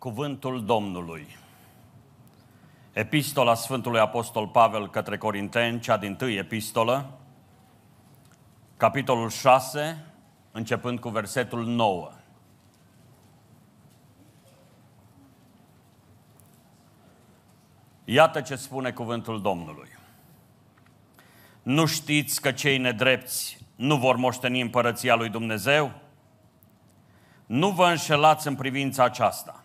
Cuvântul Domnului. Epistola Sfântului Apostol Pavel către Corinteni, cea din tâi epistolă, capitolul 6, începând cu versetul 9. Iată ce spune cuvântul Domnului. Nu știți că cei nedrepți nu vor moșteni împărăția lui Dumnezeu? Nu vă înșelați în privința aceasta.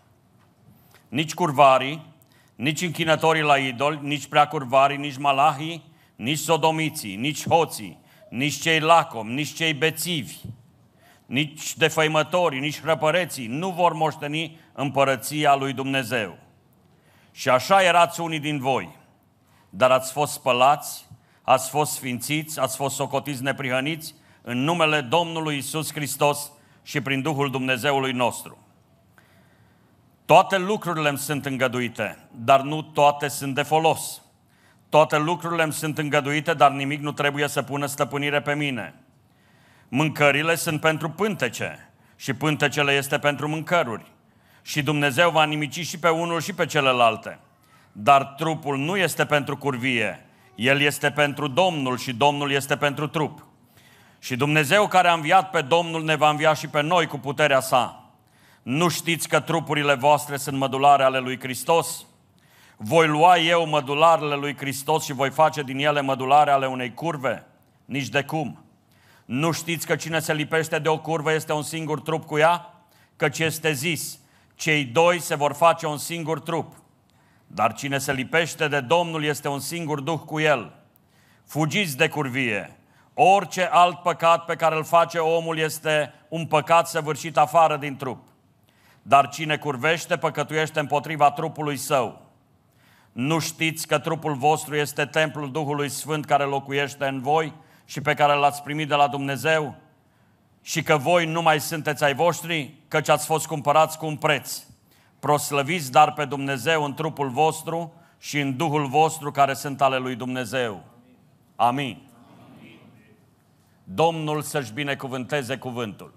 Nici curvarii, nici închinătorii la idoli, nici preacurvarii, nici malahii, nici sodomiții, nici hoții, nici cei lacom, nici cei bețivi, nici defăimătorii, nici răpăreții nu vor moșteni împărăția lui Dumnezeu. Și așa erați unii din voi, dar ați fost spălați, ați fost sfințiți, ați fost socotiți neprihăniți în numele Domnului Isus Hristos și prin Duhul Dumnezeului nostru. Toate lucrurile îmi sunt îngăduite, dar nu toate sunt de folos. Toate lucrurile îmi sunt îngăduite, dar nimic nu trebuie să pună stăpânire pe mine. Mâncările sunt pentru pântece și pântecele este pentru mâncăruri. Și Dumnezeu va nimici și pe unul și pe celelalte. Dar trupul nu este pentru curvie, el este pentru Domnul și Domnul este pentru trup. Și Dumnezeu care a înviat pe Domnul ne va învia și pe noi cu puterea sa. Nu știți că trupurile voastre sunt mădulare ale lui Hristos? Voi lua eu mădularele lui Hristos și voi face din ele mădulare ale unei curve? Nici de cum. Nu știți că cine se lipește de o curvă este un singur trup cu ea? Căci este zis, cei doi se vor face un singur trup. Dar cine se lipește de Domnul este un singur duh cu el. Fugiți de curvie. Orice alt păcat pe care îl face omul este un păcat săvârșit afară din trup. Dar cine curvește, păcătuiește împotriva trupului său. Nu știți că trupul vostru este templul Duhului Sfânt care locuiește în voi și pe care l-ați primit de la Dumnezeu? Și că voi nu mai sunteți ai voștri, căci ați fost cumpărați cu un preț. Proslăviți dar pe Dumnezeu în trupul vostru și în Duhul vostru care sunt ale lui Dumnezeu. Amin. Domnul să-și binecuvânteze cuvântul.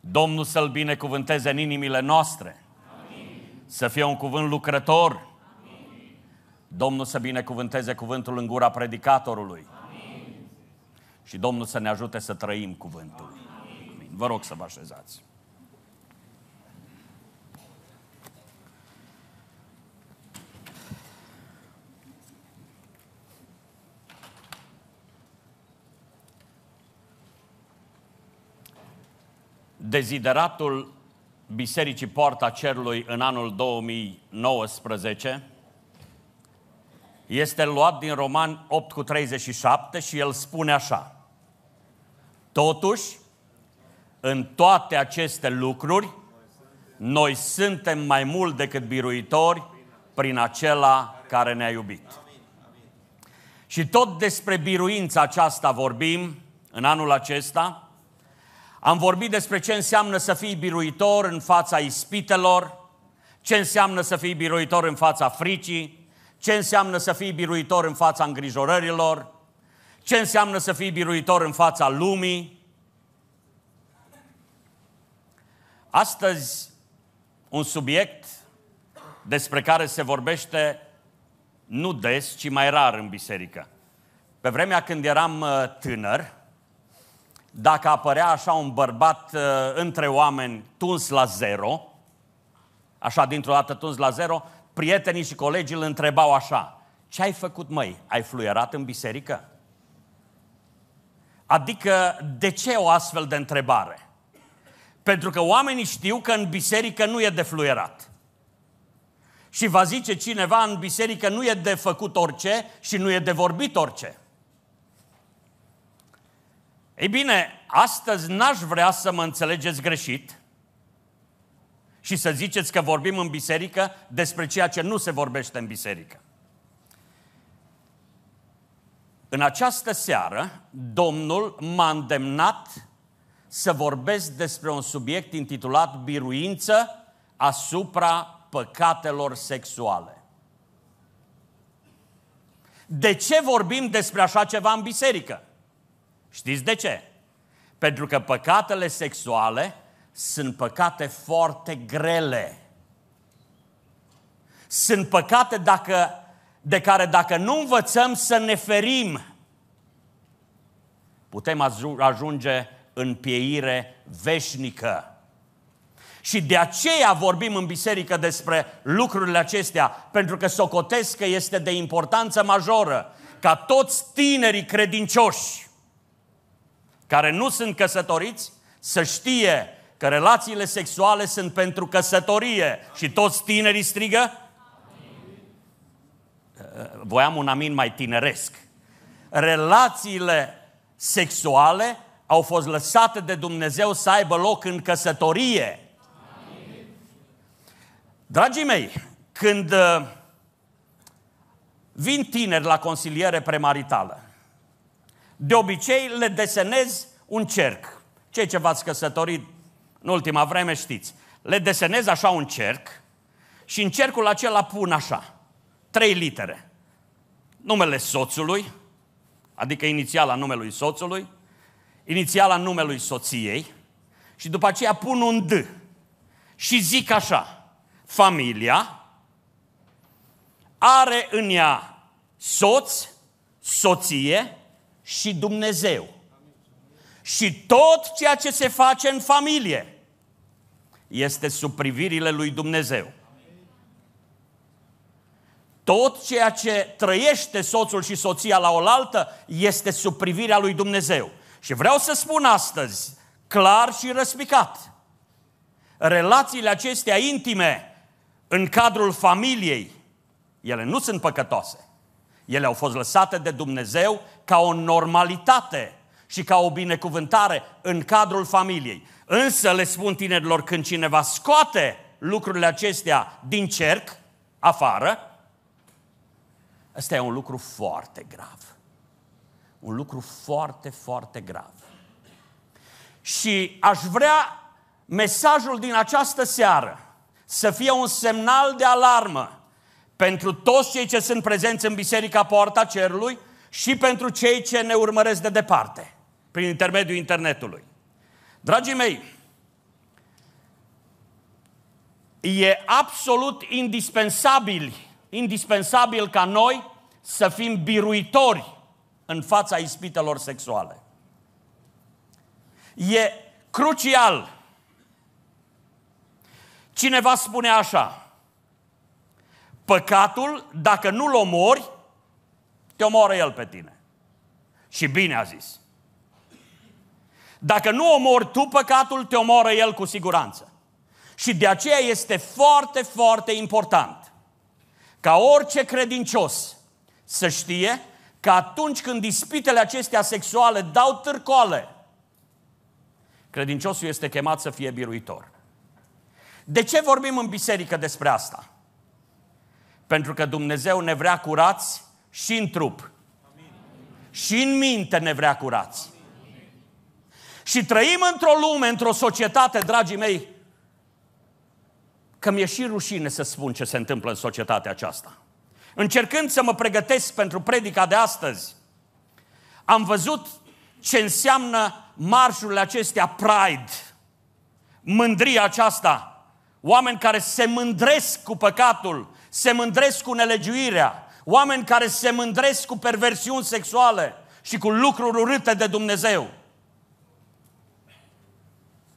Domnul să-L binecuvânteze în inimile noastre. Amin. Să fie un cuvânt lucrător. Amin. Domnul să binecuvânteze cuvântul în gura predicatorului. Amin. Și Domnul să ne ajute să trăim cuvântul. Amin. Vă rog să vă așezați. Dezideratul Bisericii Poarta Cerului în anul 2019 este luat din Roman 8 cu 37 și el spune așa. Totuși, în toate aceste lucruri, noi suntem mai mult decât biruitori prin acela care ne-a iubit. Și tot despre biruința aceasta vorbim în anul acesta, am vorbit despre ce înseamnă să fii biruitor în fața ispitelor, ce înseamnă să fii biruitor în fața fricii, ce înseamnă să fii biruitor în fața îngrijorărilor, ce înseamnă să fii biruitor în fața lumii. Astăzi, un subiect despre care se vorbește nu des, ci mai rar în biserică. Pe vremea când eram uh, tânăr, dacă apărea așa un bărbat uh, între oameni tuns la zero, așa dintr-o dată tuns la zero, prietenii și colegii îl întrebau așa, ce ai făcut măi? Ai fluierat în biserică? Adică, de ce o astfel de întrebare? Pentru că oamenii știu că în biserică nu e de fluierat. Și va zice cineva, în biserică nu e de făcut orice și nu e de vorbit orice. Ei bine, astăzi n-aș vrea să mă înțelegeți greșit și să ziceți că vorbim în biserică despre ceea ce nu se vorbește în biserică. În această seară, Domnul m-a îndemnat să vorbesc despre un subiect intitulat Biruință asupra păcatelor sexuale. De ce vorbim despre așa ceva în biserică? Știți de ce? Pentru că păcatele sexuale sunt păcate foarte grele. Sunt păcate dacă, de care dacă nu învățăm să ne ferim, putem ajunge în pieire veșnică. Și de aceea vorbim în biserică despre lucrurile acestea, pentru că socotesc că este de importanță majoră ca toți tinerii credincioși care nu sunt căsătoriți să știe că relațiile sexuale sunt pentru căsătorie și toți tinerii strigă? Voiam un amin mai tineresc. Relațiile sexuale au fost lăsate de Dumnezeu să aibă loc în căsătorie. Dragii mei, când uh, vin tineri la consiliere premaritală, de obicei le desenez un cerc. Cei ce v-ați căsătorit în ultima vreme știți. Le desenez așa un cerc și în cercul acela pun așa, trei litere. Numele soțului, adică inițiala numelui soțului, inițiala numelui soției și după aceea pun un D și zic așa, familia are în ea soț, soție și Dumnezeu. Și tot ceea ce se face în familie este sub privirile lui Dumnezeu. Tot ceea ce trăiește soțul și soția la oaltă este sub privirea lui Dumnezeu. Și vreau să spun astăzi, clar și răspicat, relațiile acestea intime în cadrul familiei, ele nu sunt păcătoase. Ele au fost lăsate de Dumnezeu ca o normalitate și ca o binecuvântare în cadrul familiei. Însă le spun tinerilor, când cineva scoate lucrurile acestea din cerc, afară, ăsta e un lucru foarte grav. Un lucru foarte, foarte grav. Și aș vrea mesajul din această seară să fie un semnal de alarmă pentru toți cei ce sunt prezenți în Biserica Poarta Cerului și pentru cei ce ne urmăresc de departe, prin intermediul internetului. Dragii mei, e absolut indispensabil, indispensabil ca noi să fim biruitori în fața ispitelor sexuale. E crucial. Cineva spune așa, păcatul, dacă nu-l omori, te omoară el pe tine. Și bine a zis. Dacă nu omori tu păcatul, te omoară el cu siguranță. Și de aceea este foarte, foarte important ca orice credincios să știe că atunci când dispitele acestea sexuale dau târcoale, credinciosul este chemat să fie biruitor. De ce vorbim în biserică despre asta? Pentru că Dumnezeu ne vrea curați și în trup. Și în minte ne vrea curați. Și trăim într-o lume, într-o societate, dragii mei, că mi-e și rușine să spun ce se întâmplă în societatea aceasta. Încercând să mă pregătesc pentru predica de astăzi, am văzut ce înseamnă marșurile acestea Pride, mândria aceasta, oameni care se mândresc cu păcatul, se mândresc cu nelegiuirea, oameni care se mândresc cu perversiuni sexuale și cu lucruri urâte de Dumnezeu.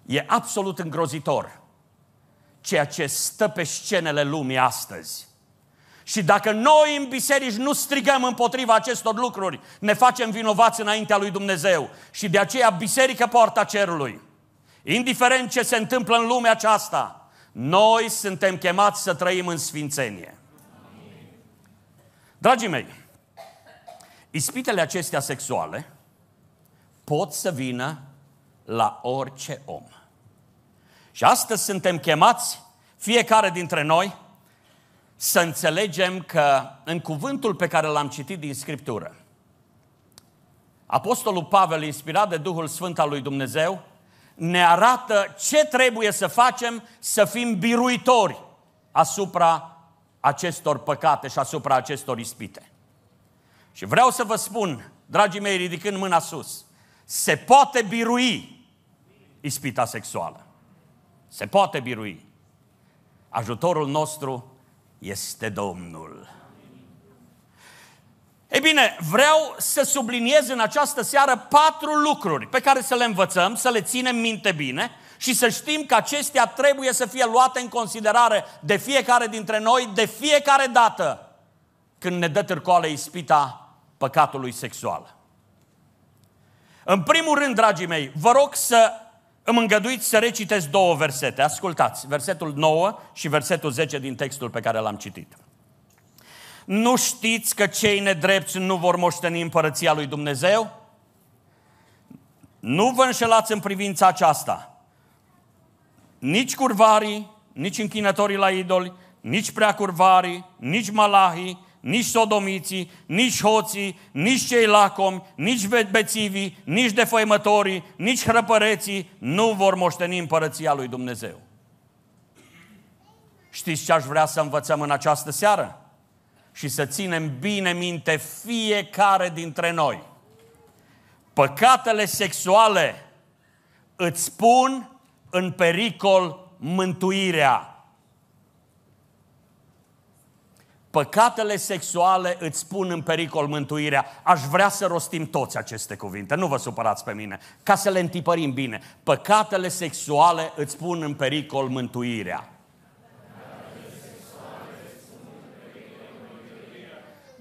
E absolut îngrozitor ceea ce stă pe scenele lumii astăzi. Și dacă noi în biserici nu strigăm împotriva acestor lucruri, ne facem vinovați înaintea lui Dumnezeu. Și de aceea biserica poarta cerului. Indiferent ce se întâmplă în lumea aceasta, noi suntem chemați să trăim în sfințenie. Dragii mei, ispitele acestea sexuale pot să vină la orice om. Și astăzi suntem chemați, fiecare dintre noi, să înțelegem că în cuvântul pe care l-am citit din Scriptură, Apostolul Pavel, inspirat de Duhul Sfânt al lui Dumnezeu, ne arată ce trebuie să facem să fim biruitori asupra acestor păcate și asupra acestor ispite. Și vreau să vă spun, dragii mei, ridicând mâna sus, se poate birui ispita sexuală. Se poate birui. Ajutorul nostru este Domnul. Ei bine, vreau să subliniez în această seară patru lucruri pe care să le învățăm, să le ținem minte bine și să știm că acestea trebuie să fie luate în considerare de fiecare dintre noi, de fiecare dată când ne dă târcoale ispita păcatului sexual. În primul rând, dragii mei, vă rog să îmi îngăduiți să recitesc două versete. Ascultați, versetul 9 și versetul 10 din textul pe care l-am citit. Nu știți că cei nedrepți nu vor moșteni împărăția lui Dumnezeu? Nu vă înșelați în privința aceasta. Nici curvarii, nici închinătorii la idoli, nici preacurvarii, nici malahii, nici sodomiții, nici hoții, nici cei lacomi, nici bețivii, nici defăimătorii, nici hrăpăreții nu vor moșteni împărăția lui Dumnezeu. Știți ce aș vrea să învățăm în această seară? Și să ținem bine minte fiecare dintre noi. Păcatele sexuale îți pun în pericol mântuirea. Păcatele sexuale îți pun în pericol mântuirea. Aș vrea să rostim toți aceste cuvinte, nu vă supărați pe mine, ca să le întipărim bine. Păcatele sexuale îți pun în pericol mântuirea.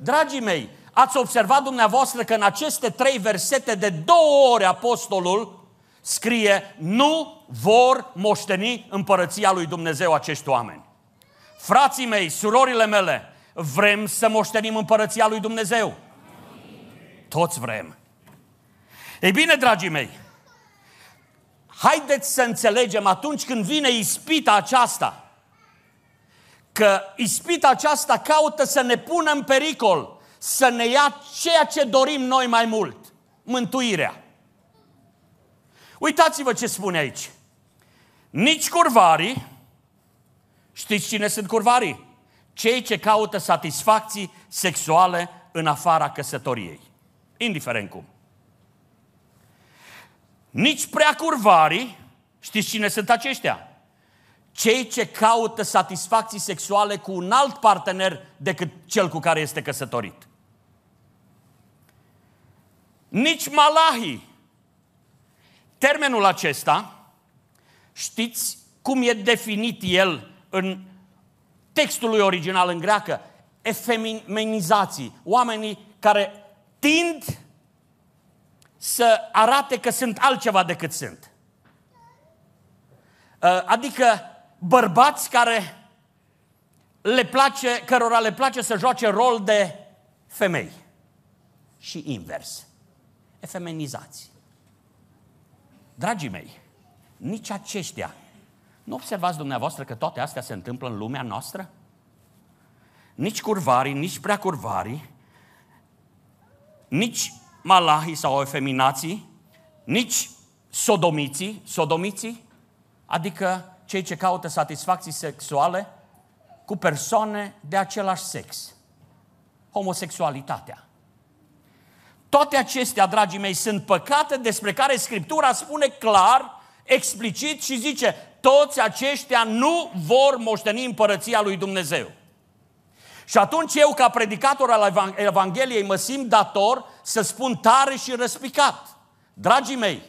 Dragii mei, ați observat dumneavoastră că în aceste trei versete de două ori apostolul scrie nu vor moșteni împărăția lui Dumnezeu acești oameni. Frații mei, surorile mele, Vrem să moștenim împărăția lui Dumnezeu? Toți vrem. Ei bine, dragii mei, haideți să înțelegem atunci când vine ispita aceasta, că ispita aceasta caută să ne pună în pericol, să ne ia ceea ce dorim noi mai mult, mântuirea. Uitați-vă ce spune aici. Nici curvarii, știți cine sunt curvarii? cei ce caută satisfacții sexuale în afara căsătoriei. Indiferent cum. Nici prea curvarii, știți cine sunt aceștia? Cei ce caută satisfacții sexuale cu un alt partener decât cel cu care este căsătorit. Nici malahii. Termenul acesta, știți cum e definit el în textului original în greacă, efeminizații, oamenii care tind să arate că sunt altceva decât sunt. Uh, adică bărbați care le place, cărora le place să joace rol de femei. Și invers. Efemenizați. Dragii mei, nici aceștia nu observați dumneavoastră că toate astea se întâmplă în lumea noastră? Nici curvarii, nici prea curvarii, nici malahii sau efeminații, nici sodomiții, sodomiții, adică cei ce caută satisfacții sexuale cu persoane de același sex. Homosexualitatea. Toate acestea, dragii mei, sunt păcate despre care Scriptura spune clar, explicit și zice toți aceștia nu vor moșteni împărăția lui Dumnezeu. Și atunci eu, ca predicator al Evangheliei, mă simt dator să spun tare și răspicat. Dragii mei,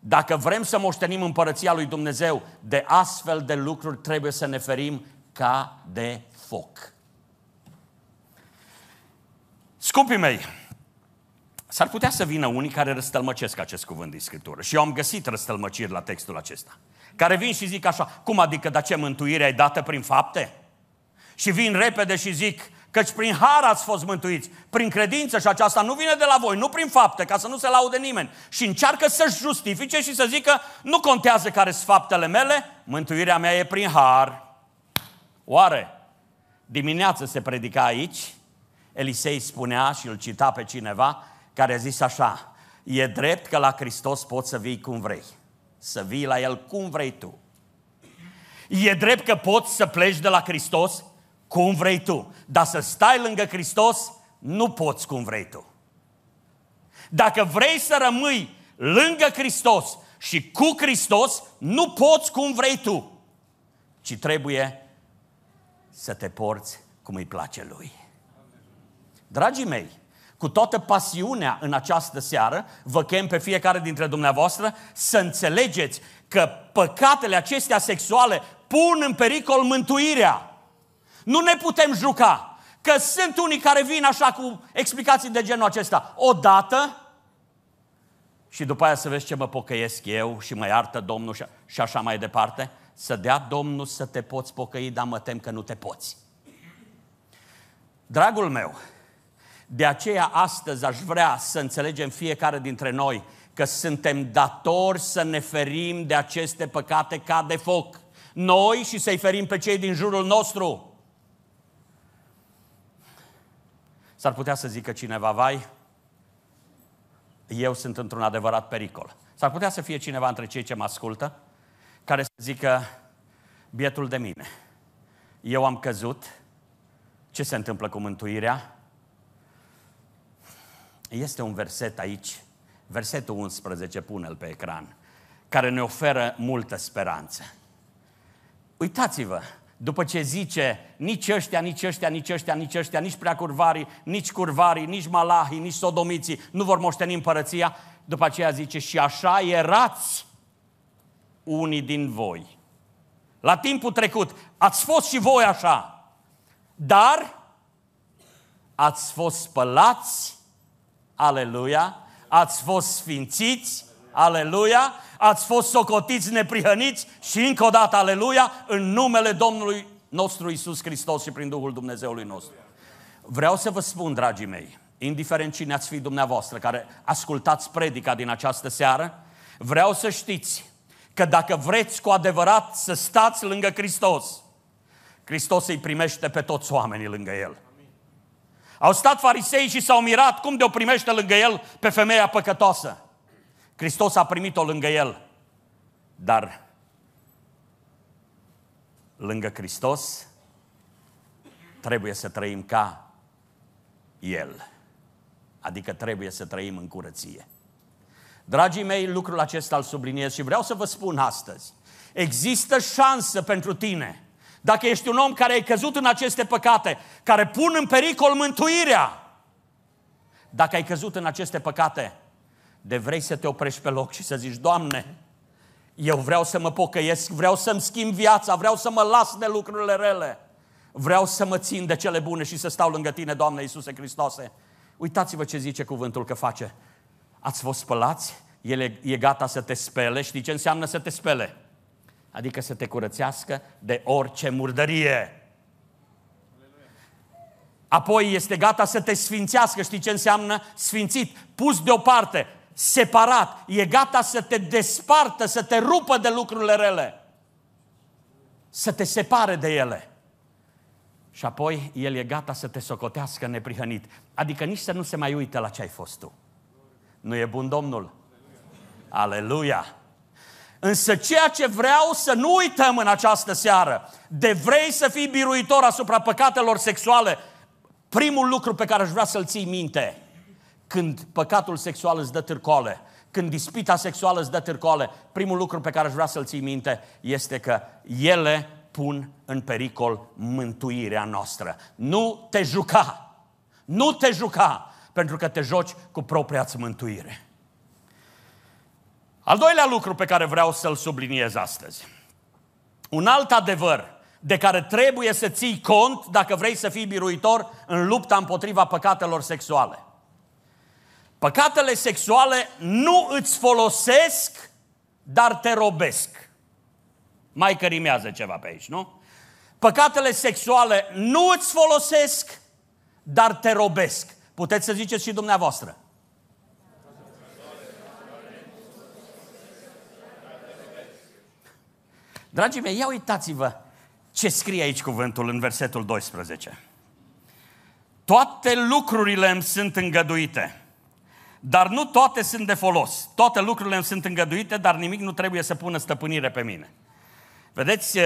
dacă vrem să moștenim împărăția lui Dumnezeu, de astfel de lucruri trebuie să ne ferim ca de foc. Scumpii mei, s-ar putea să vină unii care răstălmăcesc acest cuvânt din Scriptură. Și eu am găsit răstălmăciri la textul acesta care vin și zic așa, cum adică, dar ce mântuire ai dată prin fapte? Și vin repede și zic, căci prin har ați fost mântuiți, prin credință și aceasta nu vine de la voi, nu prin fapte, ca să nu se laude nimeni. Și încearcă să-și justifice și să zică, nu contează care sunt faptele mele, mântuirea mea e prin har. Oare, dimineață se predica aici, Elisei spunea și îl cita pe cineva, care a zis așa, e drept că la Hristos poți să vii cum vrei. Să vii la El cum vrei tu. E drept că poți să pleci de la Hristos cum vrei tu. Dar să stai lângă Hristos, nu poți cum vrei tu. Dacă vrei să rămâi lângă Hristos și cu Hristos nu poți cum vrei tu, ci trebuie să te porți cum îi place Lui. Dragii mei, cu toată pasiunea în această seară, vă chem pe fiecare dintre dumneavoastră să înțelegeți că păcatele acestea sexuale pun în pericol mântuirea. Nu ne putem juca. Că sunt unii care vin așa cu explicații de genul acesta. Odată și după aia să vezi ce mă pocăiesc eu și mă iartă Domnul și așa mai departe. Să dea Domnul să te poți pocăi, dar mă tem că nu te poți. Dragul meu, de aceea astăzi aș vrea să înțelegem fiecare dintre noi că suntem datori să ne ferim de aceste păcate ca de foc. Noi și să-i ferim pe cei din jurul nostru. S-ar putea să zică cineva, vai, eu sunt într-un adevărat pericol. S-ar putea să fie cineva între cei ce mă ascultă care să zică, bietul de mine, eu am căzut, ce se întâmplă cu mântuirea? Este un verset aici, versetul 11, pune-l pe ecran, care ne oferă multă speranță. Uitați-vă, după ce zice nici ăștia, nici ăștia, nici ăștia, nici ăștia, nici prea curvarii, nici curvarii, nici malahii, nici sodomiții nu vor moșteni împărăția, după aceea zice și așa erați unii din voi. La timpul trecut ați fost și voi așa, dar ați fost spălați aleluia, ați fost sfințiți, aleluia, ați fost socotiți neprihăniți și încă o dată, aleluia, în numele Domnului nostru Isus Hristos și prin Duhul Dumnezeului nostru. Vreau să vă spun, dragii mei, indiferent cine ați fi dumneavoastră care ascultați predica din această seară, vreau să știți că dacă vreți cu adevărat să stați lângă Hristos, Hristos îi primește pe toți oamenii lângă El. Au stat farisei și s-au mirat cum de o primește lângă el pe femeia păcătoasă. Hristos a primit-o lângă el. Dar lângă Hristos trebuie să trăim ca El. Adică trebuie să trăim în curăție. Dragii mei, lucrul acesta îl subliniez și vreau să vă spun astăzi. Există șansă pentru tine dacă ești un om care ai căzut în aceste păcate, care pun în pericol mântuirea, dacă ai căzut în aceste păcate, de vrei să te oprești pe loc și să zici, Doamne, eu vreau să mă pocăiesc, vreau să-mi schimb viața, vreau să mă las de lucrurile rele, vreau să mă țin de cele bune și să stau lângă Tine, Doamne Iisuse Hristoase. Uitați-vă ce zice cuvântul că face. Ați fost spălați, El e gata să te spele. Știi ce înseamnă să te spele? adică să te curățească de orice murdărie. Apoi este gata să te sfințească, știi ce înseamnă sfințit, pus deoparte, separat, e gata să te despartă, să te rupă de lucrurile rele, să te separe de ele. Și apoi El e gata să te socotească neprihănit. Adică nici să nu se mai uite la ce ai fost tu. Nu e bun Domnul? Aleluia! Însă ceea ce vreau să nu uităm în această seară, de vrei să fii biruitor asupra păcatelor sexuale, primul lucru pe care aș vrea să-l ții minte, când păcatul sexual îți dă târcoale, când dispita sexuală îți dă târcoale, primul lucru pe care aș vrea să-l ții minte este că ele pun în pericol mântuirea noastră. Nu te juca! Nu te juca! Pentru că te joci cu propria mântuire. Al doilea lucru pe care vreau să-l subliniez astăzi. Un alt adevăr de care trebuie să ții cont dacă vrei să fii biruitor în lupta împotriva păcatelor sexuale. Păcatele sexuale nu îți folosesc, dar te robesc. Mai cărimează ceva pe aici, nu? Păcatele sexuale nu îți folosesc, dar te robesc. Puteți să ziceți și dumneavoastră. Dragii mei, ia uitați-vă ce scrie aici cuvântul în versetul 12. Toate lucrurile îmi sunt îngăduite, dar nu toate sunt de folos. Toate lucrurile îmi sunt îngăduite, dar nimic nu trebuie să pună stăpânire pe mine. Vedeți,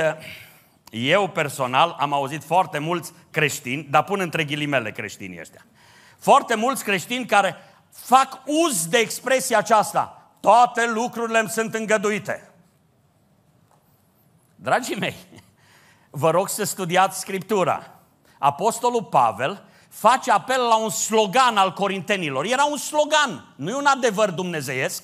eu personal am auzit foarte mulți creștini, dar pun între ghilimele creștinii ăștia. Foarte mulți creștini care fac uz de expresia aceasta. toate lucrurile îmi sunt îngăduite. Dragii mei, vă rog să studiați Scriptura. Apostolul Pavel face apel la un slogan al corintenilor. Era un slogan, nu e un adevăr dumnezeiesc.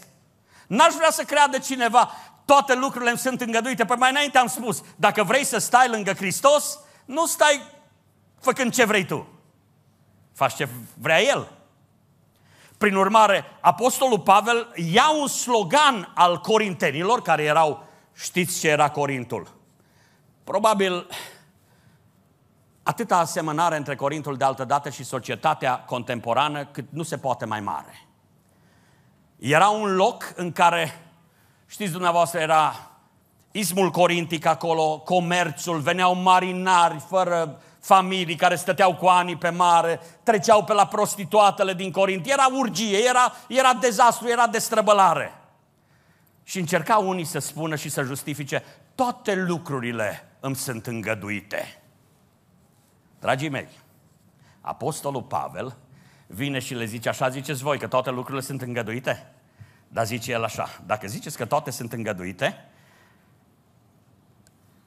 N-aș vrea să creadă cineva, toate lucrurile îmi sunt îngăduite. Păi mai înainte am spus, dacă vrei să stai lângă Hristos, nu stai făcând ce vrei tu. Faci ce vrea El. Prin urmare, Apostolul Pavel ia un slogan al corintenilor, care erau, știți ce era Corintul? Probabil atâta asemănare între Corintul de altă dată și societatea contemporană cât nu se poate mai mare. Era un loc în care, știți dumneavoastră, era ismul corintic acolo, comerțul, veneau marinari fără familii care stăteau cu ani pe mare, treceau pe la prostituatele din Corint. Era urgie, era, era dezastru, era destrăbălare. Și încercau unii să spună și să justifice, toate lucrurile îmi sunt îngăduite. Dragii mei, Apostolul Pavel vine și le zice, așa ziceți voi, că toate lucrurile sunt îngăduite? Dar zice el așa, dacă ziceți că toate sunt îngăduite,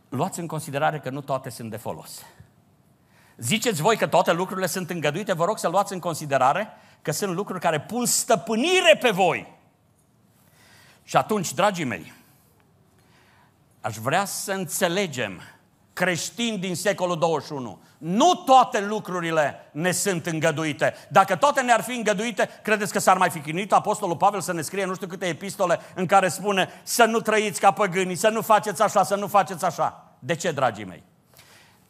luați în considerare că nu toate sunt de folos. Ziceți voi că toate lucrurile sunt îngăduite, vă rog să luați în considerare că sunt lucruri care pun stăpânire pe voi. Și atunci, dragii mei, aș vrea să înțelegem creștini din secolul 21. Nu toate lucrurile ne sunt îngăduite. Dacă toate ne-ar fi îngăduite, credeți că s-ar mai fi chinuit Apostolul Pavel să ne scrie nu știu câte epistole în care spune să nu trăiți ca păgânii, să nu faceți așa, să nu faceți așa. De ce, dragii mei?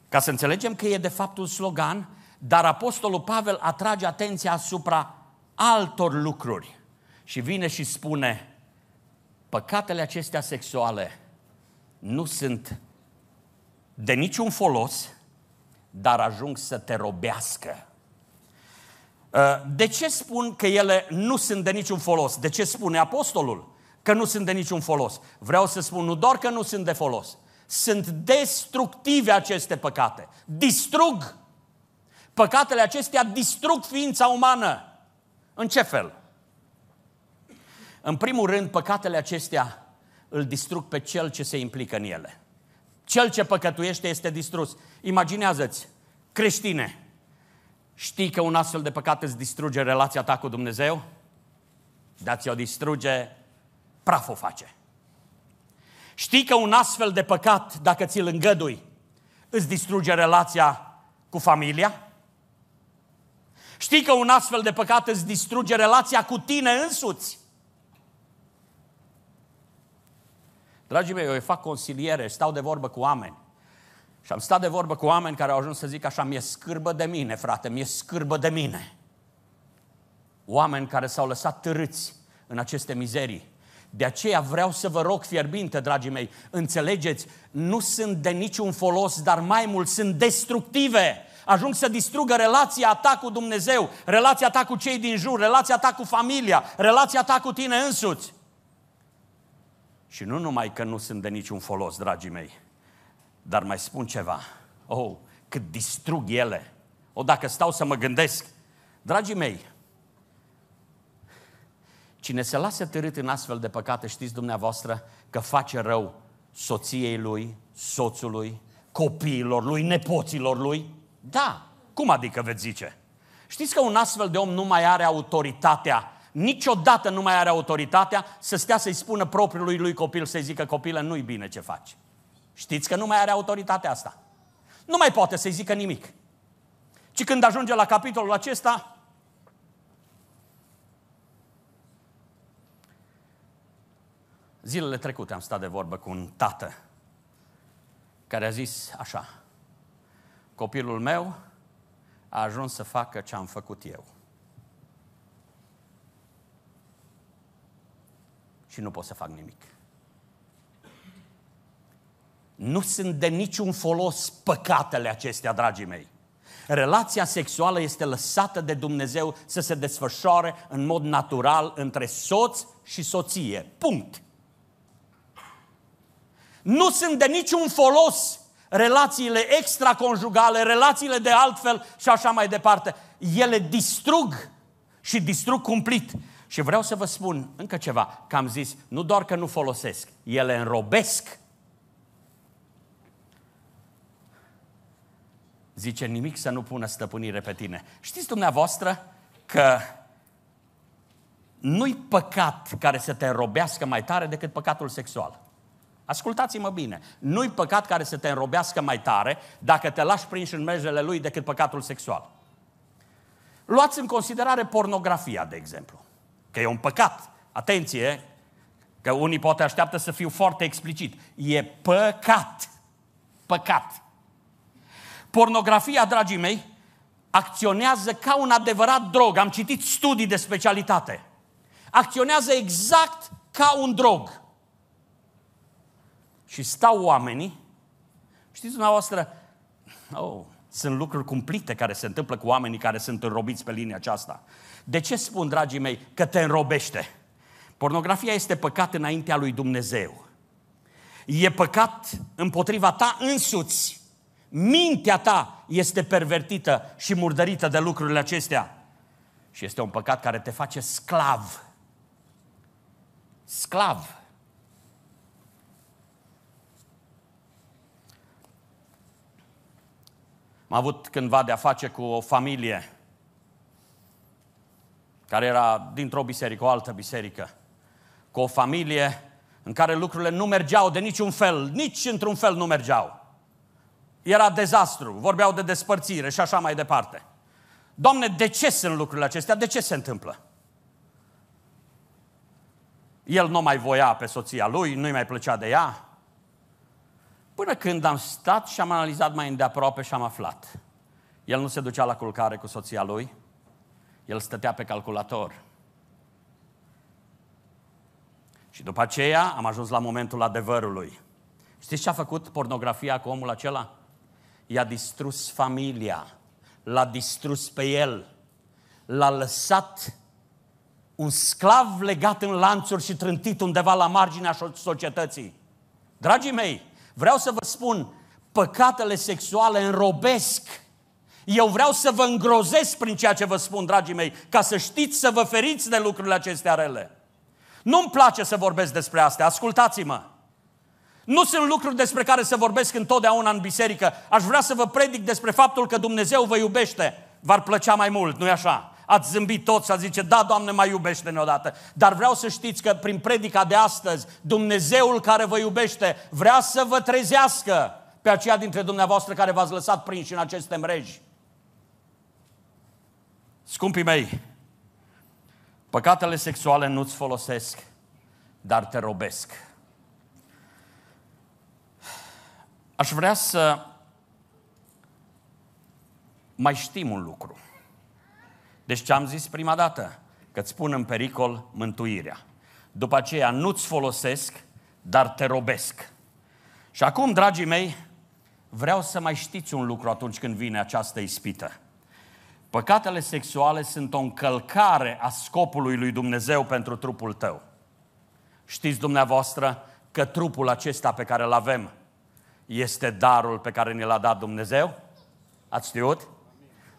Ca să înțelegem că e de fapt un slogan, dar Apostolul Pavel atrage atenția asupra altor lucruri. Și vine și spune, păcatele acestea sexuale nu sunt de niciun folos, dar ajung să te robească. Uh, de ce spun că ele nu sunt de niciun folos? De ce spune apostolul că nu sunt de niciun folos? Vreau să spun nu doar că nu sunt de folos, sunt destructive aceste păcate. Distrug. Păcatele acestea distrug ființa umană. În ce fel? În primul rând, păcatele acestea îl distrug pe cel ce se implică în ele. Cel ce păcătuiește este distrus. Imaginează-ți, creștine, știi că un astfel de păcat îți distruge relația ta cu Dumnezeu? Dar ți-o distruge, praf o face. Știi că un astfel de păcat, dacă ți-l îngădui, îți distruge relația cu familia? Știi că un astfel de păcat îți distruge relația cu tine însuți? Dragii mei, eu fac consiliere, stau de vorbă cu oameni. Și am stat de vorbă cu oameni care au ajuns să zic așa, mi-e scârbă de mine, frate, mi-e scârbă de mine. Oameni care s-au lăsat târâți în aceste mizerii. De aceea vreau să vă rog fierbinte, dragii mei, înțelegeți, nu sunt de niciun folos, dar mai mult sunt destructive. Ajung să distrugă relația ta cu Dumnezeu, relația ta cu cei din jur, relația ta cu familia, relația ta cu tine însuți. Și nu numai că nu sunt de niciun folos, dragii mei, dar mai spun ceva. Oh, cât distrug ele. O, dacă stau să mă gândesc, dragii mei, cine se lasă târât în astfel de păcate, știți dumneavoastră că face rău soției lui, soțului, copiilor lui, nepoților lui? Da, cum adică veți zice? Știți că un astfel de om nu mai are autoritatea niciodată nu mai are autoritatea să stea să-i spună propriului lui copil, să-i zică copilă, nu-i bine ce faci. Știți că nu mai are autoritatea asta. Nu mai poate să-i zică nimic. Ci când ajunge la capitolul acesta, Zilele trecute am stat de vorbă cu un tată care a zis așa, copilul meu a ajuns să facă ce am făcut eu. Și nu pot să fac nimic. Nu sunt de niciun folos păcatele acestea, dragii mei. Relația sexuală este lăsată de Dumnezeu să se desfășoare în mod natural între soț și soție. Punct. Nu sunt de niciun folos relațiile extraconjugale, relațiile de altfel și așa mai departe. Ele distrug și distrug cumplit Și vreau să vă spun încă ceva, că am zis, nu doar că nu folosesc, ele înrobesc. Zice, nimic să nu pună stăpânire pe tine. Știți dumneavoastră că nu-i păcat care să te înrobească mai tare decât păcatul sexual. Ascultați-mă bine. Nu-i păcat care să te înrobească mai tare dacă te lași prins în mergele lui decât păcatul sexual. Luați în considerare pornografia, de exemplu. Că e un păcat. Atenție, că unii poate așteaptă să fiu foarte explicit. E păcat. Păcat. Pornografia, dragii mei, acționează ca un adevărat drog. Am citit studii de specialitate. Acționează exact ca un drog. Și stau oamenii, știți dumneavoastră, oh, sunt lucruri cumplite care se întâmplă cu oamenii care sunt înrobiți pe linia aceasta. De ce spun, dragii mei, că te înrobește? Pornografia este păcat înaintea lui Dumnezeu. E păcat împotriva ta însuți. Mintea ta este pervertită și murdărită de lucrurile acestea. Și este un păcat care te face sclav. Sclav. Am avut cândva de-a face cu o familie care era dintr-o biserică, o altă biserică, cu o familie în care lucrurile nu mergeau de niciun fel, nici într-un fel nu mergeau. Era dezastru, vorbeau de despărțire și așa mai departe. Doamne, de ce sunt lucrurile acestea? De ce se întâmplă? El nu mai voia pe soția lui, nu-i mai plăcea de ea. Până când am stat și am analizat mai îndeaproape și am aflat. El nu se ducea la culcare cu soția lui, el stătea pe calculator. Și după aceea am ajuns la momentul adevărului. Știți ce a făcut pornografia cu omul acela? I-a distrus familia, l-a distrus pe el, l-a lăsat un sclav legat în lanțuri și trântit undeva la marginea societății. Dragii mei, vreau să vă spun, păcatele sexuale înrobesc eu vreau să vă îngrozesc prin ceea ce vă spun, dragii mei, ca să știți să vă feriți de lucrurile acestea rele. Nu-mi place să vorbesc despre astea, ascultați-mă. Nu sunt lucruri despre care să vorbesc întotdeauna în biserică. Aș vrea să vă predic despre faptul că Dumnezeu vă iubește. V-ar plăcea mai mult, nu-i așa? Ați zâmbit toți și ați zice, da, Doamne, mai iubește-ne odată. Dar vreau să știți că prin predica de astăzi, Dumnezeul care vă iubește vrea să vă trezească pe aceia dintre dumneavoastră care v-ați lăsat prinși în aceste mreji. Scumpii mei, păcatele sexuale nu-ți folosesc, dar te robesc. Aș vrea să mai știm un lucru. Deci ce am zis prima dată? Că îți pun în pericol mântuirea. După aceea nu-ți folosesc, dar te robesc. Și acum, dragii mei, vreau să mai știți un lucru atunci când vine această ispită. Păcatele sexuale sunt o încălcare a scopului lui Dumnezeu pentru trupul tău. Știți dumneavoastră că trupul acesta pe care îl avem este darul pe care ne l-a dat Dumnezeu? Ați știut?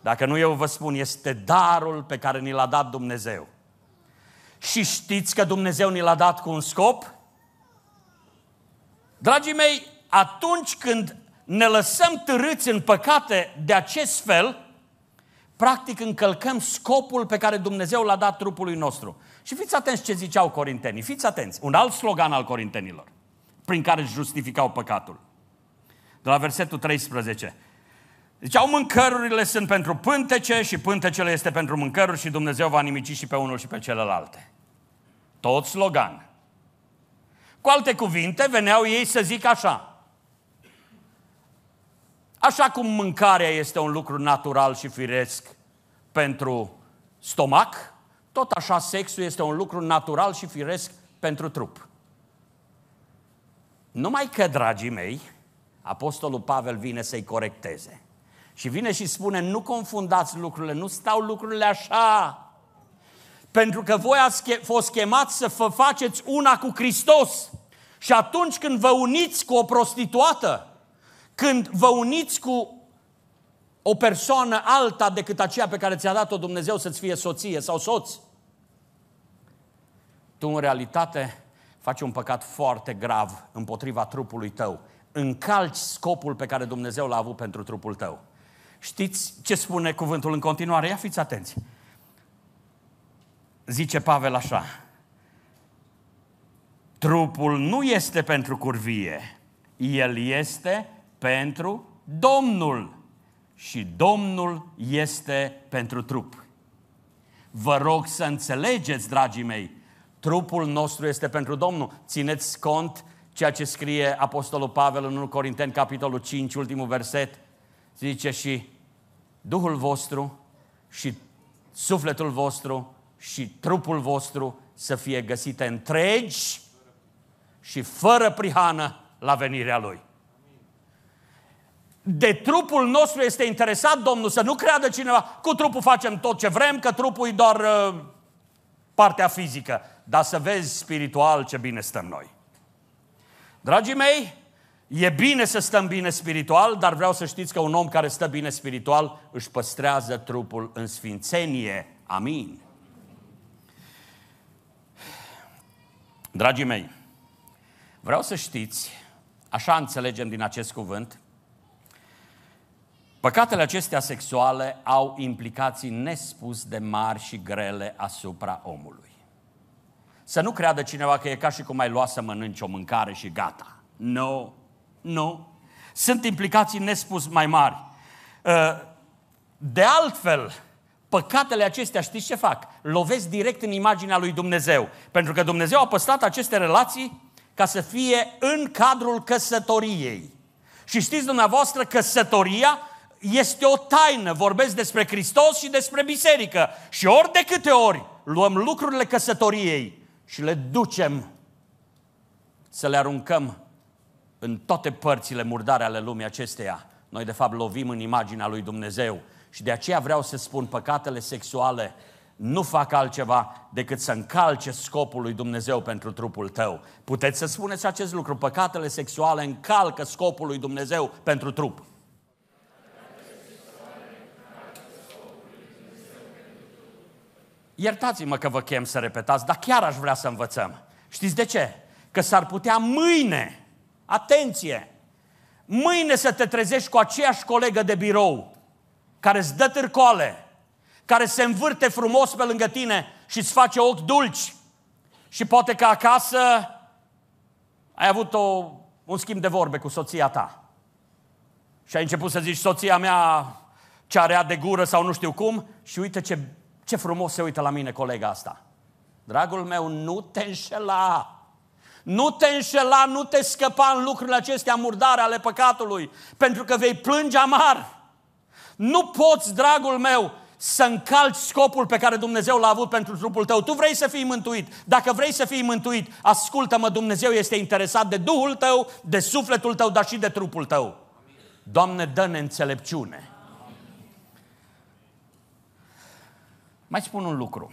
Dacă nu eu vă spun, este darul pe care ni l-a dat Dumnezeu. Și știți că Dumnezeu ni l-a dat cu un scop? Dragii mei, atunci când ne lăsăm târâți în păcate de acest fel, practic încălcăm scopul pe care Dumnezeu l-a dat trupului nostru. Și fiți atenți ce ziceau corintenii, fiți atenți, un alt slogan al corintenilor, prin care își justificau păcatul. De la versetul 13. Ziceau, mâncărurile sunt pentru pântece și pântecele este pentru mâncăruri și Dumnezeu va nimici și pe unul și pe celelalte. Tot slogan. Cu alte cuvinte, veneau ei să zic așa, Așa cum mâncarea este un lucru natural și firesc pentru stomac, tot așa sexul este un lucru natural și firesc pentru trup. Numai că, dragii mei, Apostolul Pavel vine să-i corecteze. Și vine și spune, nu confundați lucrurile, nu stau lucrurile așa. Pentru că voi ați fost chemați să vă faceți una cu Hristos. Și atunci când vă uniți cu o prostituată, când vă uniți cu o persoană alta decât aceea pe care ți-a dat-o Dumnezeu să-ți fie soție sau soț, tu în realitate faci un păcat foarte grav împotriva trupului tău. Încalci scopul pe care Dumnezeu l-a avut pentru trupul tău. Știți ce spune cuvântul în continuare? Ia fiți atenți. Zice Pavel așa. Trupul nu este pentru curvie, el este pentru Domnul și Domnul este pentru trup. Vă rog să înțelegeți, dragii mei, trupul nostru este pentru Domnul. Țineți cont ceea ce scrie Apostolul Pavel în 1 Corinteni, capitolul 5, ultimul verset. Zice și Duhul vostru și sufletul vostru și trupul vostru să fie găsite întregi și fără prihană la venirea Lui. De trupul nostru este interesat Domnul, să nu creadă cineva, cu trupul facem tot ce vrem, că trupul e doar uh, partea fizică, dar să vezi spiritual ce bine stăm noi. Dragii mei, e bine să stăm bine spiritual, dar vreau să știți că un om care stă bine spiritual își păstrează trupul în sfințenie. Amin. Dragii mei, vreau să știți, așa înțelegem din acest cuvânt, Păcatele acestea sexuale au implicații nespus de mari și grele asupra omului. Să nu creadă cineva că e ca și cum ai lua să mănânci o mâncare și gata. Nu, no, nu. No. Sunt implicații nespus mai mari. Uh, de altfel, păcatele acestea știți ce fac? Lovesc direct în imaginea lui Dumnezeu. Pentru că Dumnezeu a păstrat aceste relații ca să fie în cadrul căsătoriei. Și știți dumneavoastră, căsătoria este o taină, vorbesc despre Hristos și despre biserică. Și ori de câte ori luăm lucrurile căsătoriei și le ducem să le aruncăm în toate părțile murdare ale lumii acesteia, noi de fapt lovim în imaginea lui Dumnezeu. Și de aceea vreau să spun, păcatele sexuale nu fac altceva decât să încalce scopul lui Dumnezeu pentru trupul tău. Puteți să spuneți acest lucru, păcatele sexuale încalcă scopul lui Dumnezeu pentru trup. Iertați-mă că vă chem să repetați, dar chiar aș vrea să învățăm. Știți de ce? Că s-ar putea mâine, atenție, mâine să te trezești cu aceeași colegă de birou care îți dă târcoale, care se învârte frumos pe lângă tine și îți face ochi dulci. Și poate că acasă ai avut o, un schimb de vorbe cu soția ta. Și ai început să zici, soția mea ce are de gură sau nu știu cum, și uite ce ce frumos se uită la mine colega asta. Dragul meu, nu te înșela. Nu te înșela, nu te scăpa în lucrurile acestea murdare ale păcatului, pentru că vei plânge amar. Nu poți, dragul meu, să încalci scopul pe care Dumnezeu l-a avut pentru trupul tău. Tu vrei să fii mântuit. Dacă vrei să fii mântuit, ascultă-mă, Dumnezeu este interesat de Duhul tău, de sufletul tău, dar și de trupul tău. Doamne, dă-ne înțelepciune. Mai spun un lucru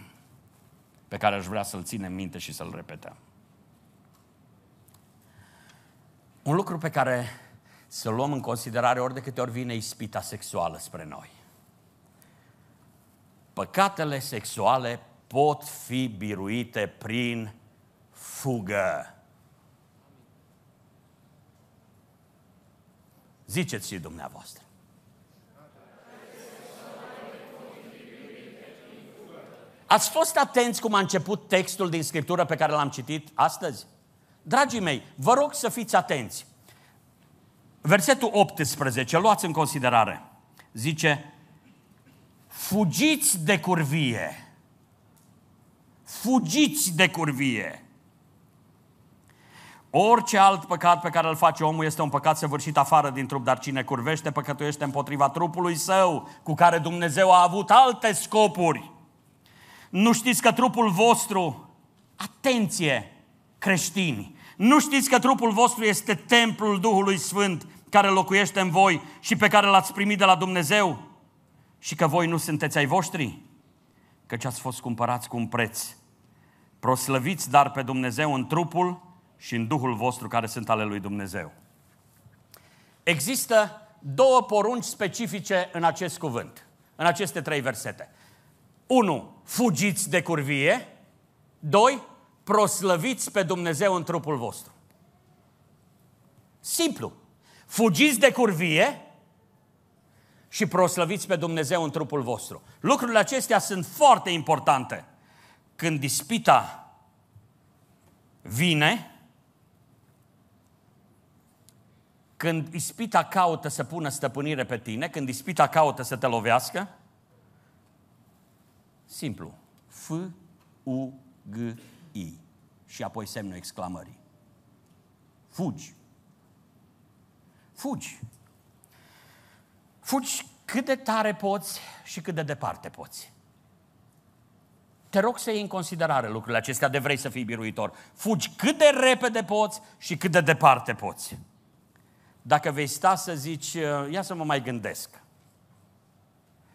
pe care aș vrea să-l ținem minte și să-l repetăm. Un lucru pe care să luăm în considerare ori de câte ori vine ispita sexuală spre noi. Păcatele sexuale pot fi biruite prin fugă. Ziceți și dumneavoastră. Ați fost atenți cum a început textul din Scriptură pe care l-am citit astăzi? Dragii mei, vă rog să fiți atenți. Versetul 18, luați în considerare. Zice, fugiți de curvie. Fugiți de curvie. Orice alt păcat pe care îl face omul este un păcat săvârșit afară din trup, dar cine curvește păcătuiește împotriva trupului său, cu care Dumnezeu a avut alte scopuri. Nu știți că trupul vostru, atenție, creștini, nu știți că trupul vostru este templul Duhului Sfânt care locuiește în voi și pe care l-ați primit de la Dumnezeu și că voi nu sunteți ai voștri, căci ați fost cumpărați cu un preț. Proslăviți dar pe Dumnezeu în trupul și în Duhul vostru care sunt ale lui Dumnezeu. Există două porunci specifice în acest cuvânt, în aceste trei versete. 1. Fugiți de curvie. 2. Proslăviți pe Dumnezeu în trupul vostru. Simplu. Fugiți de curvie și proslăviți pe Dumnezeu în trupul vostru. Lucrurile acestea sunt foarte importante. Când dispita vine, când ispita caută să pună stăpânire pe tine, când ispita caută să te lovească, simplu, F, U, G, I și apoi semnul exclamării. Fugi. Fugi. Fugi cât de tare poți și cât de departe poți. Te rog să iei în considerare lucrurile acestea de vrei să fii biruitor. Fugi cât de repede poți și cât de departe poți. Dacă vei sta să zici, uh, ia să mă mai gândesc.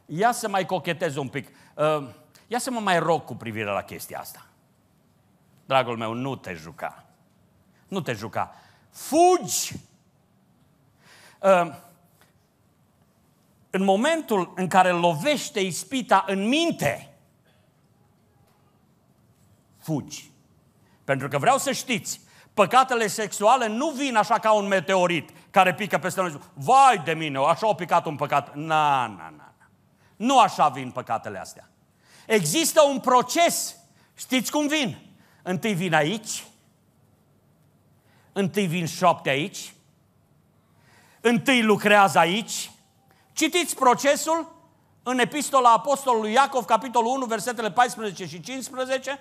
Ia să mai cochetez un pic. Uh, ia să mă mai rog cu privire la chestia asta. Dragul meu, nu te juca. Nu te juca. Fugi! Uh, în momentul în care lovește ispita în minte, fugi. Pentru că vreau să știți, păcatele sexuale nu vin așa ca un meteorit care pică peste noi. Vai de mine, așa au picat un păcat. Na, na, na. Nu așa vin păcatele astea. Există un proces. Știți cum vin? Întâi vin aici, întâi vin șapte aici, întâi lucrează aici. Citiți procesul în epistola Apostolului Iacov, capitolul 1, versetele 14 și 15,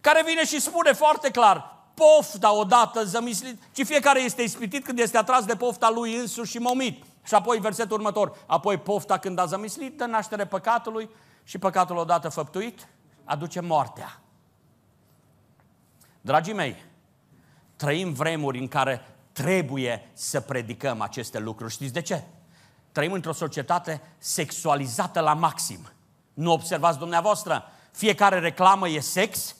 care vine și spune foarte clar, pofta odată zămislit, ci fiecare este ispitit când este atras de pofta lui însuși și momit. Și apoi versetul următor, apoi pofta când a zămislit, dă naștere păcatului și păcatul odată făptuit aduce moartea. Dragii mei, trăim vremuri în care trebuie să predicăm aceste lucruri. Știți de ce? Trăim într-o societate sexualizată la maxim. Nu observați dumneavoastră? Fiecare reclamă e sex.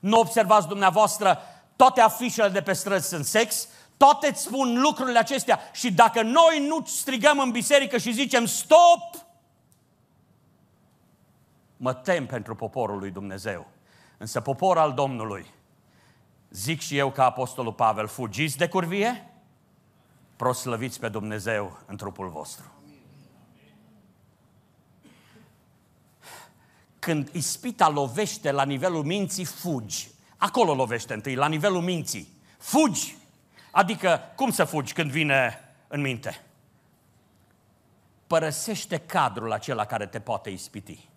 Nu observați dumneavoastră? Toate afișele de pe străzi sunt sex. Toate îți spun lucrurile acestea. Și dacă noi nu strigăm în biserică și zicem stop, mă tem pentru poporul lui Dumnezeu. Însă popor al Domnului, zic și eu ca Apostolul Pavel, fugiți de curvie, proslăviți pe Dumnezeu în trupul vostru. Când ispita lovește la nivelul minții, fugi. Acolo lovește întâi, la nivelul minții. Fugi! Adică, cum să fugi când vine în minte? Părăsește cadrul acela care te poate ispiti.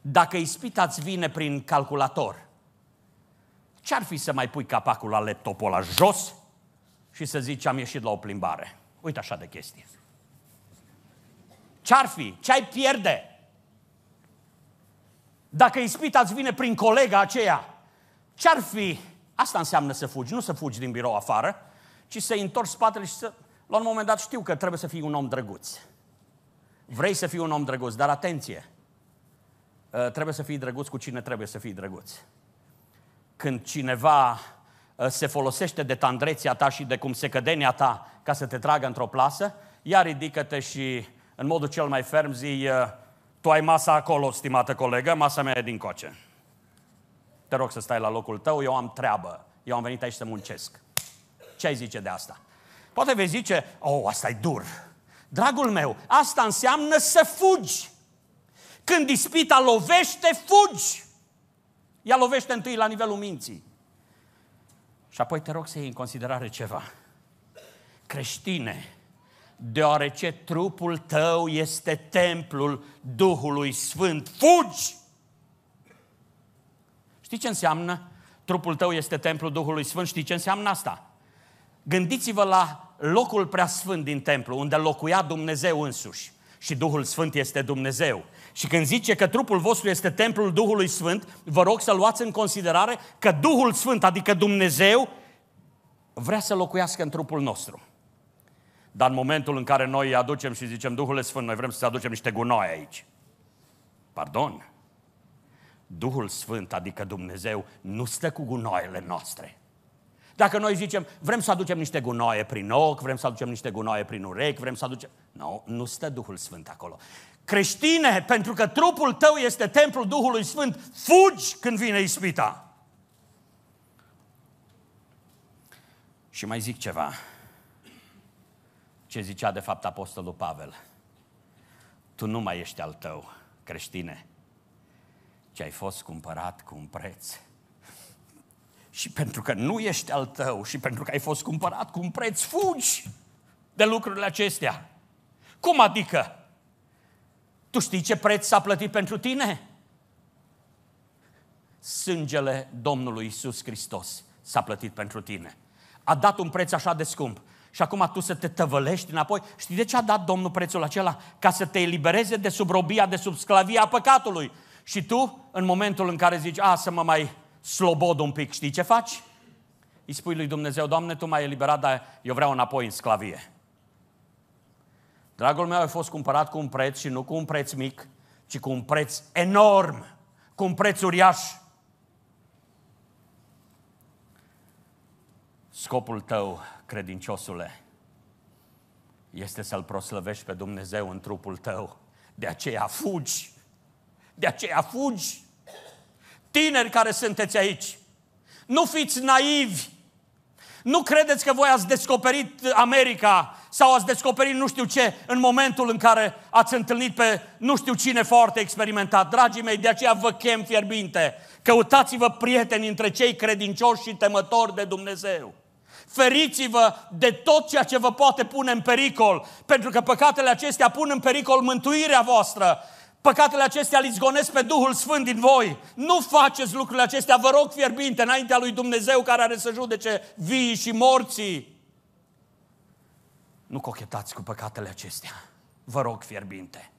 Dacă ispita îți vine prin calculator, ce-ar fi să mai pui capacul la laptopul ăla jos și să zici am ieșit la o plimbare? Uite așa de chestie. Ce-ar fi? Ce ai pierde? Dacă ispita îți vine prin colega aceea, ce-ar fi? Asta înseamnă să fugi, nu să fugi din birou afară, ci să-i întorci spatele și să... La un moment dat știu că trebuie să fii un om drăguț. Vrei să fii un om drăguț, dar atenție! Uh, trebuie să fii drăguț cu cine trebuie să fii drăguț. Când cineva uh, se folosește de tandreția ta și de cum se cădenia ta ca să te tragă într-o plasă, ia ridică-te și în modul cel mai ferm zi, uh, tu ai masa acolo, stimată colegă, masa mea e din coce. Te rog să stai la locul tău, eu am treabă. Eu am venit aici să muncesc. Ce ai zice de asta? Poate vei zice, oh, asta e dur. Dragul meu, asta înseamnă să fugi. Când ispita lovește, fugi. Ea lovește întâi la nivelul minții. Și apoi te rog să iei în considerare ceva. Creștine, deoarece trupul tău este templul Duhului Sfânt, fugi! Știi ce înseamnă? Trupul tău este templul Duhului Sfânt, știi ce înseamnă asta? Gândiți-vă la locul preasfânt din templu, unde locuia Dumnezeu însuși. Și Duhul Sfânt este Dumnezeu. Și când zice că trupul vostru este templul Duhului Sfânt, vă rog să luați în considerare că Duhul Sfânt, adică Dumnezeu, vrea să locuiască în trupul nostru. Dar în momentul în care noi îi aducem și zicem Duhul Sfânt, noi vrem să aducem niște gunoi aici. Pardon? Duhul Sfânt, adică Dumnezeu, nu stă cu gunoaiele noastre. Dacă noi zicem, vrem să aducem niște gunoaie prin ochi, vrem să aducem niște gunoaie prin urechi, vrem să aducem... Nu, nu stă Duhul Sfânt acolo. Creștine, pentru că trupul tău este templul Duhului Sfânt, fugi când vine ispita. Și mai zic ceva. Ce zicea de fapt Apostolul Pavel. Tu nu mai ești al tău, creștine, ci ai fost cumpărat cu un preț. Și pentru că nu ești al tău și pentru că ai fost cumpărat cu un preț, fugi de lucrurile acestea. Cum adică? Tu știi ce preț s-a plătit pentru tine? Sângele Domnului Isus Hristos s-a plătit pentru tine. A dat un preț așa de scump. Și acum tu să te tăvălești înapoi. Știi de ce a dat Domnul prețul acela? Ca să te elibereze de sub robia, de sub sclavia păcatului. Și tu, în momentul în care zici, a, să mă mai slobod un pic, știi ce faci? Îi spui lui Dumnezeu, Doamne, Tu m-ai eliberat, dar eu vreau înapoi în sclavie. Dragul meu a fost cumpărat cu un preț și nu cu un preț mic, ci cu un preț enorm, cu un preț uriaș. Scopul tău, credinciosule, este să-L proslăvești pe Dumnezeu în trupul tău. De aceea fugi. De aceea fugi. Tineri care sunteți aici, nu fiți naivi. Nu credeți că voi ați descoperit America sau ați descoperit nu știu ce în momentul în care ați întâlnit pe nu știu cine foarte experimentat. Dragii mei, de aceea vă chem fierbinte. Căutați-vă prieteni între cei credincioși și temători de Dumnezeu. Feriți-vă de tot ceea ce vă poate pune în pericol, pentru că păcatele acestea pun în pericol mântuirea voastră. Păcatele acestea îl izgonesc pe Duhul Sfânt din voi. Nu faceți lucrurile acestea, vă rog fierbinte, înaintea lui Dumnezeu care are să judece vii și morții. Nu cochetați cu păcatele acestea. Vă rog fierbinte.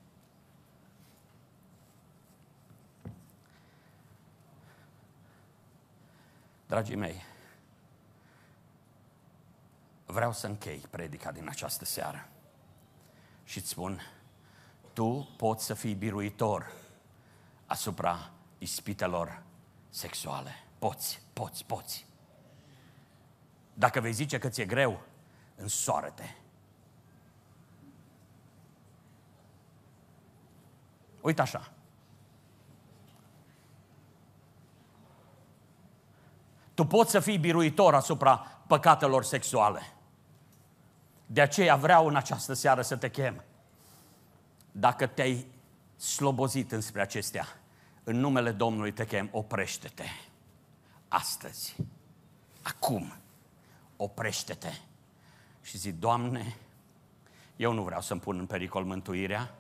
Dragii mei, vreau să închei predica din această seară și îți spun, tu poți să fii biruitor asupra ispitelor sexuale. Poți, poți, poți. Dacă vei zice că ți-e greu, însoară-te. Uite așa. Tu poți să fii biruitor asupra păcatelor sexuale. De aceea vreau în această seară să te chem. Dacă te-ai slobozit înspre acestea, în numele Domnului te chem, oprește-te. Astăzi, acum, oprește-te și zi, Doamne, eu nu vreau să-mi pun în pericol mântuirea.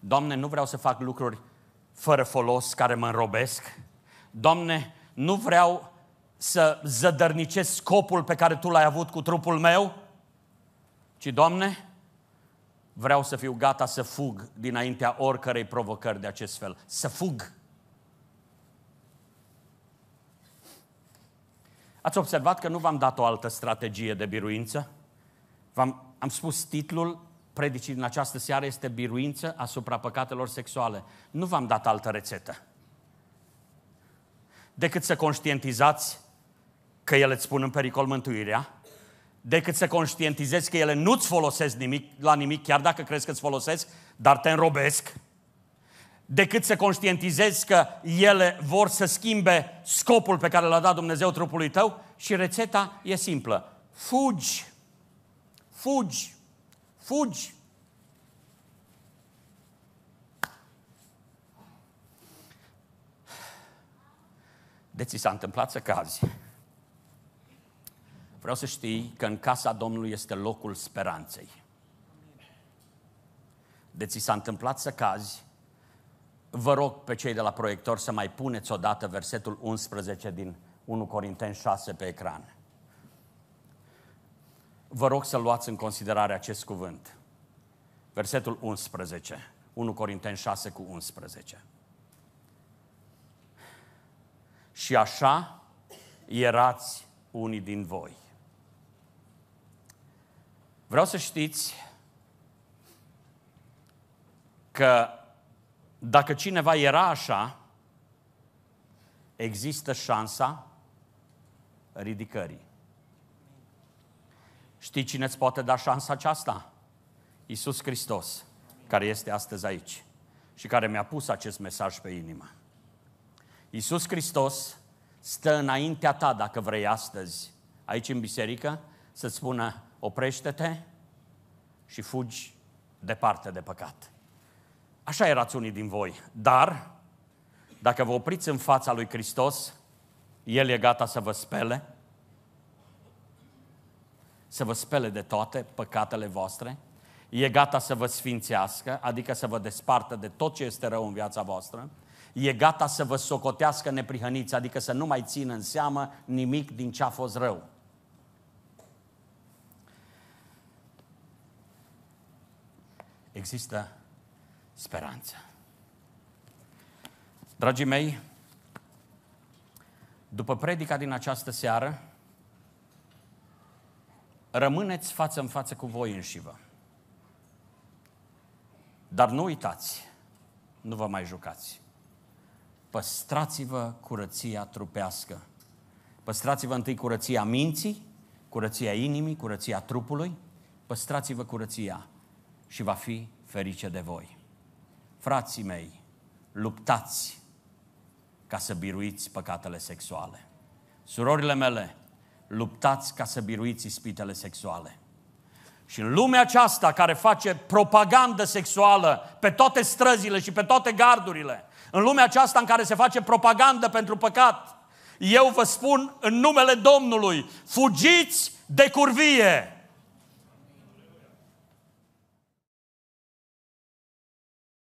Doamne, nu vreau să fac lucruri fără folos care mă înrobesc. Doamne, nu vreau să zădărnicesc scopul pe care Tu l-ai avut cu trupul meu, ci, Doamne, vreau să fiu gata să fug dinaintea oricărei provocări de acest fel. Să fug. Ați observat că nu v-am dat o altă strategie de biruință? V-am, am spus titlul predicii din această seară este biruință asupra păcatelor sexuale. Nu v-am dat altă rețetă. Decât să conștientizați că ele îți pun în pericol mântuirea, decât să conștientizezi că ele nu-ți folosesc nimic, la nimic, chiar dacă crezi că îți folosesc, dar te înrobesc, decât să conștientizezi că ele vor să schimbe scopul pe care l-a dat Dumnezeu trupului tău și rețeta e simplă. Fugi! Fugi! Fugi! De ți s-a întâmplat să cazi Vreau să știi că în casa Domnului este locul speranței. De ți s-a întâmplat să cazi, vă rog pe cei de la proiector să mai puneți odată versetul 11 din 1 Corinteni 6 pe ecran. Vă rog să luați în considerare acest cuvânt. Versetul 11. 1 Corinteni 6 cu 11. Și așa erați unii din voi. Vreau să știți că dacă cineva era așa, există șansa ridicării. Știi cine îți poate da șansa aceasta? Iisus Hristos, care este astăzi aici și care mi-a pus acest mesaj pe inimă. Iisus Hristos stă înaintea ta, dacă vrei astăzi, aici în biserică, să spună, oprește-te și fugi departe de păcat. Așa erați unii din voi. Dar, dacă vă opriți în fața lui Hristos, El e gata să vă spele, să vă spele de toate păcatele voastre, e gata să vă sfințească, adică să vă despartă de tot ce este rău în viața voastră, e gata să vă socotească neprihăniți, adică să nu mai țină în seamă nimic din ce a fost rău. Există speranță. Dragii mei, după predica din această seară, rămâneți față în față cu voi înșivă. Dar nu uitați, nu vă mai jucați. Păstrați-vă curăția trupească. Păstrați-vă întâi curăția minții, curăția inimii, curăția trupului. Păstrați-vă curăția și va fi ferice de voi. Frații mei, luptați ca să biruiți păcatele sexuale. Surorile mele, luptați ca să biruiți ispitele sexuale. Și în lumea aceasta care face propagandă sexuală pe toate străzile și pe toate gardurile, în lumea aceasta în care se face propagandă pentru păcat, eu vă spun în numele Domnului, fugiți de curvie!